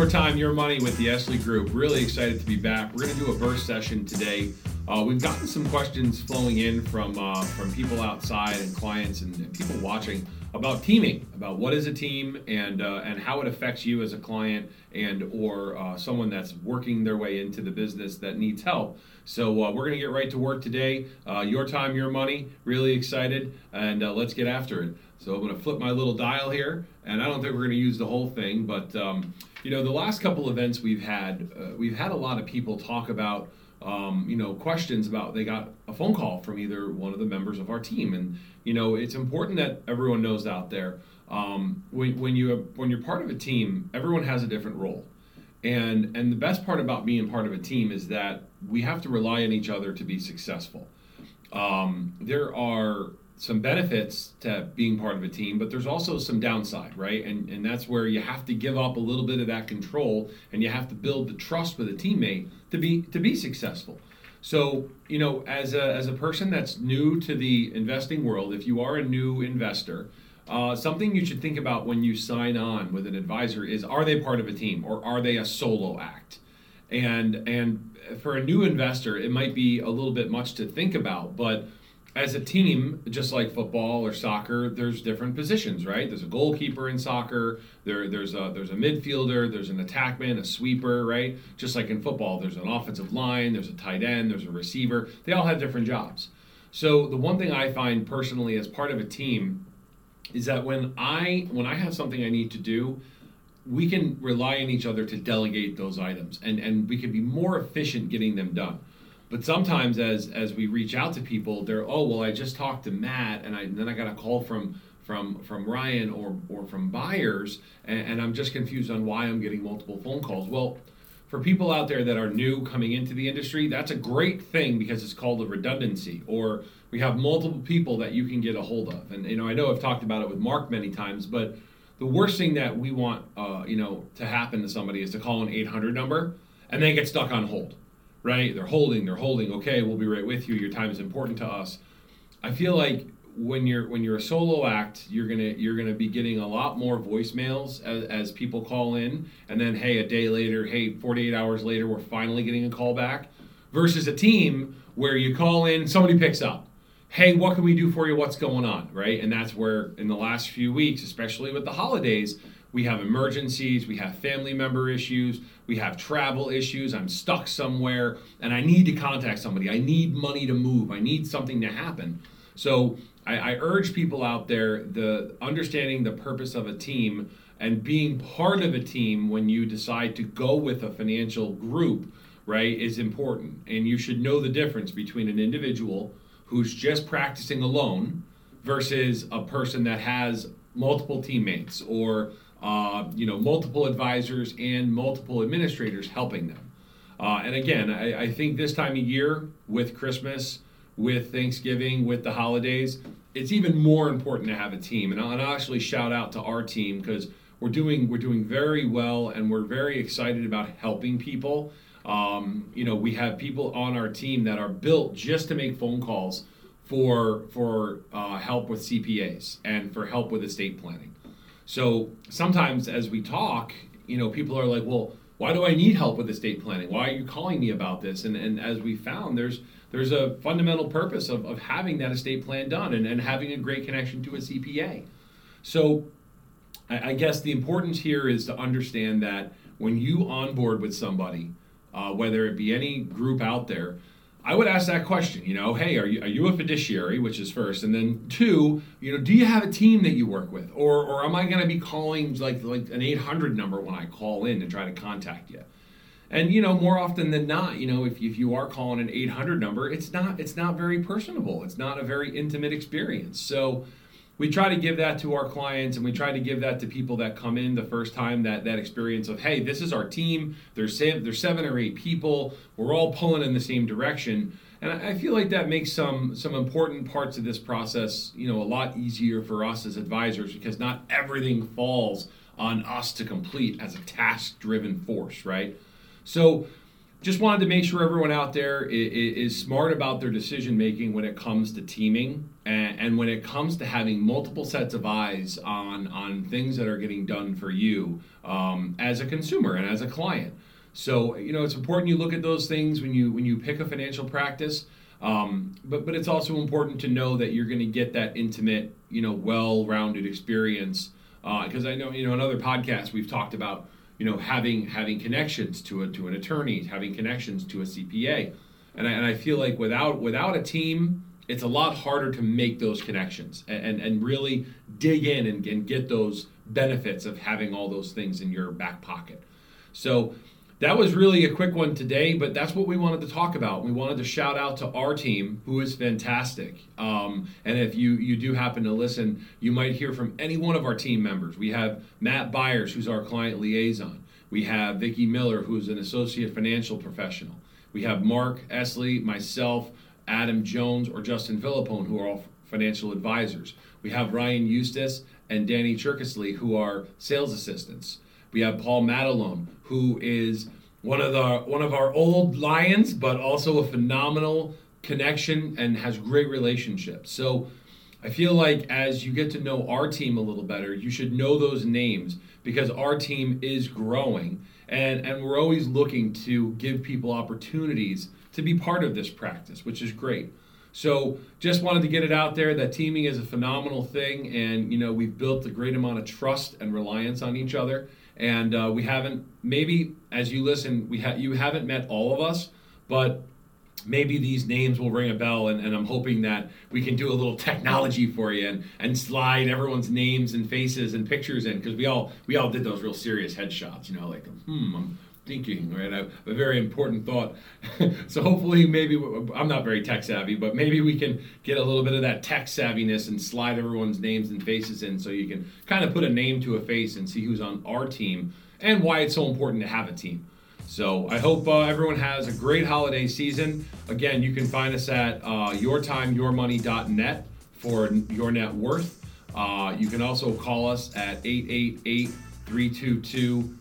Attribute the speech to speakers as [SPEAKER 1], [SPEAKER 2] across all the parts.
[SPEAKER 1] Your Time, Your Money with the Esley Group. Really excited to be back. We're going to do a burst session today. Uh, we've gotten some questions flowing in from uh, from people outside and clients and, and, people watching about teaming, about what is a team and uh, and how it affects you as a client and or uh, someone that's working their way into the business that needs help. So uh, we're going to get right to work today. Uh, your time, your money. Really excited, and let's get after it. So I'm going to flip my little dial here, and I don't think we're going to use the whole thing, but um, you know, the last couple events we've had, uh, we've had a lot of people talk about, um, you know, questions about they got a phone call from either one of the members of our team, and you know, it's important that everyone knows out there um, when, when you have, when you're part of a team, everyone has a different role. And, and the best part about being part of a team is that we have to rely on each other to be successful. Um, there are some benefits to being part of a team, but there's also some downside, right? And and that's where you have to give up a little bit of that control and you have to build the trust with a teammate to be to be successful. So, you know, as a as a person that's new to the investing world, if you are a new investor, uh, something you should think about when you sign on with an advisor is are they part of a team or are they a solo act? And and for a new investor, it might be a little bit much to think about, but as a team, just like football or soccer, there's different positions, right? There's a goalkeeper in soccer. There, there's a there's a midfielder. There's an attackman, a sweeper, right? Just like in football, there's an offensive line. There's a tight end. There's a receiver. They all have different jobs. So the one thing I find personally as part of a team is that when I when I have something I need to do, we can rely on each other to delegate those items, and and we can be more efficient getting them done. But sometimes as as we reach out to people, they're oh well I just talked to Matt and I and then I got a call from from from Ryan or or from Byers and, and I'm just confused on why I'm getting multiple phone calls. Well, for people out there that are new coming into the industry, that's a great thing because it's called a redundancy or we have multiple people that you can get a hold of. And you know, I know I've talked about it with Mark many times, but the worst thing that we want, uh, you know, to happen to somebody is to call an 800 number and then get stuck on hold right? They're holding, they're holding. Okay, we'll be right with you. Your time is important to us. I feel like when you're when you're a solo act, you're gonna you're gonna be getting a lot more voicemails as, as people call in, and then hey, a day later, hey, 48 hours later, we're finally getting a call back. Versus a team where you call in, somebody picks up. Hey, what can we do for you? What's going on? Right? And that's where in the last few weeks, especially with the holidays, we have emergencies, we have family member issues, we have travel issues. I'm stuck somewhere and I need to contact somebody. I need money to move. I need something to happen. So I, I urge people out there the understanding the purpose of a team and being part of a team when you decide to go with a financial group, right, is important. And you should know the difference between an individual who's just practicing alone versus a person that has multiple teammates or uh, you know, multiple advisors and multiple administrators helping them. Uh, and again, I, I, think this time of year, with Christmas, with Thanksgiving, with the holidays, it's even more important to have a team. And I'll, and I'll actually shout out to our team because we're doing we're doing very well, and we're very excited about helping people. Um, you know, we have people on our team that are built just to make phone calls for for uh, help with CPAs and for help with estate planning. So sometimes as we talk, you know, people are like, well, why do I need help with estate planning? Why are you calling me about this? And, and as we found, there's there's a fundamental purpose of, of having that estate plan done and, and having a great connection to a CPA. So I, I guess the importance here is to understand that when you onboard with somebody, uh, whether it be any group out there, I would ask that question, you know, hey, are you, are you a fiduciary, which is first, and then two, you know, do you have a team that you work with, or or am I going to be calling like like an 800 number when I call in and try to contact you? And you know, more often than not, you know, if, if you are calling an 800 number, it's not it's not very personable. It's not a very intimate experience. So we try to give that to our clients and we try to give that to people that come in the first time that that experience of hey this is our team. There's seven, there's seven or eight people. We're all pulling in the same direction. And I feel like that makes some some important parts of this process you know a lot easier for us as advisors because not everything falls on us to complete as a task driven force right? So just wanted to make sure everyone out there is, smart about their decision making when it comes to teaming and, and, when it comes to having multiple sets of eyes on on things that are getting done for you um, as a consumer and as a client. So you know it's important you look at those things when you when you pick a financial practice. Um, but but it's also important to know that you're going to get that intimate, you know, well-rounded experience. Because uh, I know you know in other podcasts we've talked about you know having having connections to a to an attorney, having connections to a CPA, and I, and I feel like without without a team, it's a lot harder to make those connections and and, and really dig in and, and get those benefits of having all those things in your back pocket. So that was really a quick one today, but that's what we wanted to talk about. We wanted to shout out to our team, who is fantastic. Um, and if you you do happen to listen, you might hear from any one of our team members. We have Matt Byers, who's our client liaison. We have Vicki Miller, who's an associate financial professional. We have Mark Esley, myself, Adam Jones, or Justin Philippone, who are all financial advisors. We have Ryan Eustace and Danny Cherkesley, who are sales assistants. We have Paul Matalone, who is one of the one of our old lions, but also a phenomenal connection and has great relationships. So I feel like as you get to know our team a little better, you should know those names because our team is growing and, and we're always looking to give people opportunities to be part of this practice, which is great. So just wanted to get it out there that teaming is a phenomenal thing and you know we've built a great amount of trust and reliance on each other and uh, we haven't maybe as you listen we you haven't met all of us but maybe these names will ring a bell and, and i'm hoping that we can do a little technology for you and, and slide everyone's names and faces and pictures in because we all we all did those real serious headshots you know like hmm i'm thinking, right? A, a very important thought. so hopefully, maybe I'm not very tech savvy, but maybe we can get a little bit of that tech savviness and slide everyone's names and faces in, so you can kind of put a name to a face and see who's on our team and why it's so important to have a team. So I hope uh, everyone has a great holiday season. Again, you can find us at uh, yourtimeyourmoney.net for your net worth. Uh, you can also call us at 888 322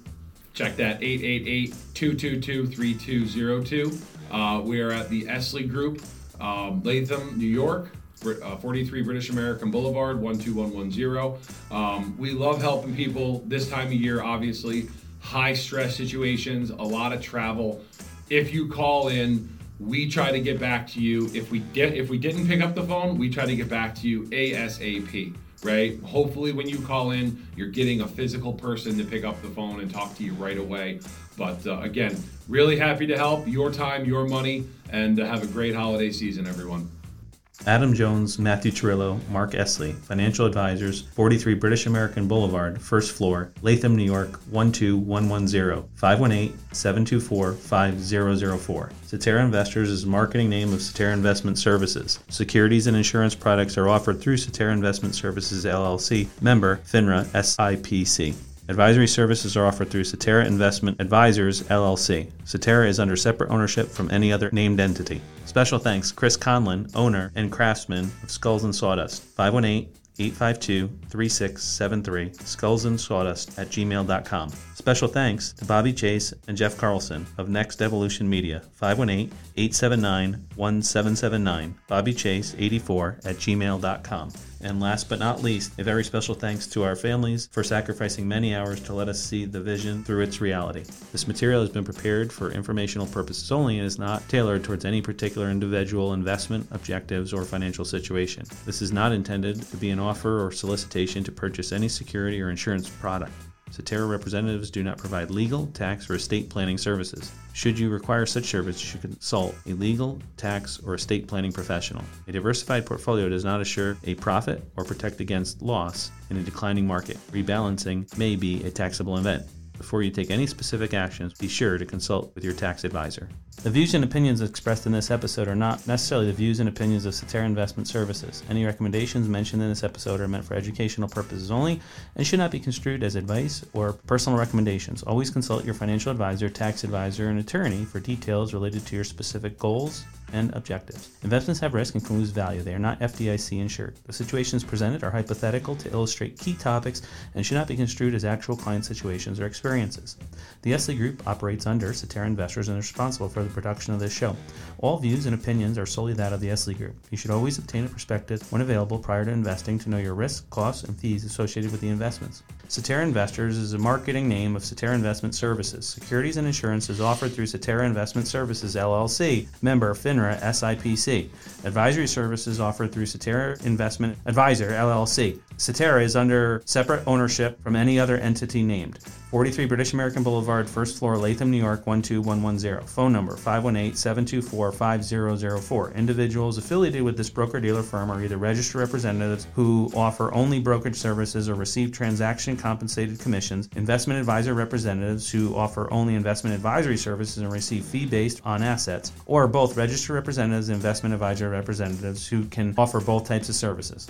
[SPEAKER 1] Check that 888 222 3202. Uh, we are at the Esley Group, um, Latham, New York. Uh, 43 British American Boulevard, 12110. Um, we love helping people this time of year, obviously. High stress situations, a lot of travel. If you call in, we try to get back to you. If we did, if we didn't pick up the phone, we try to get back to you ASAP right? Hopefully, when you call in, you're getting a physical person to pick up the phone and talk to you right away. But uh, again, really happy to help. Your time, your money, and uh, have a great holiday season, everyone.
[SPEAKER 2] Adam Jones, Matthew Tarullo, Mark Esley, Financial Advisors, 43 British American Boulevard, first floor, Latham, New York, 12110, 518-724-5004. Cetera Investors is the marketing name of Cetera Investment Services. Securities and insurance products are offered through Cetera Investment Services LLC, member FINRA SIPC. Advisory services are offered through Cetera Investment Advisors, LLC. Cetera is under separate ownership from any other named entity. Special thanks, Chris Conlon, owner and craftsman of Skulls and Sawdust, 518 852 3673, skulls and sawdust at gmail.com. Special thanks to Bobby Chase and Jeff Carlson of Next Evolution Media, 518 879 1779, Bobby Chase 84 at gmail.com. And last but not least, a very special thanks to our families for sacrificing many hours to let us see the vision through its reality. This material has been prepared for informational purposes only and is not tailored towards any particular individual investment, objectives, or financial situation. This is not intended to be an offer or solicitation to purchase any security or insurance product. Cetera representatives do not provide legal, tax, or estate planning services. Should you require such service, you should consult a legal, tax, or estate planning professional. A diversified portfolio does not assure a profit or protect against loss in a declining market. Rebalancing may be a taxable event. Before you take any specific actions, be sure to consult with your tax advisor. The views and opinions expressed in this episode are not necessarily the views and opinions of Cetera Investment Services. Any recommendations mentioned in this episode are meant for educational purposes only and should not be construed as advice or personal recommendations. Always consult your financial advisor, tax advisor, and attorney for details related to your specific goals, and objectives. Investments have risk and can lose value. They are not FDIC insured. The situations presented are hypothetical to illustrate key topics and should not be construed as actual client situations or experiences. The Esley Group operates under Cetera Investors and is responsible for the production of this show. All views and opinions are solely that of the Esley Group. You should always obtain a prospectus when available prior to investing to know your risks, costs, and fees associated with the investments. Cetera Investors is a marketing name of Cetera Investment Services. Securities and insurance is offered through Cetera Investment Services LLC, member FINRA SIPC. Advisory services offered through Cetera Investment Advisor LLC. Cetera is under separate ownership from any other entity named. 43 British American Boulevard, first floor, Latham, New York 12110. Phone number 518 724 5004. Individuals affiliated with this broker dealer firm are either registered representatives who offer only brokerage services or receive transaction compensated commissions, investment advisor representatives who offer only investment advisory services and receive fee based on assets, or both registered representatives and investment advisor representatives who can offer both types of services.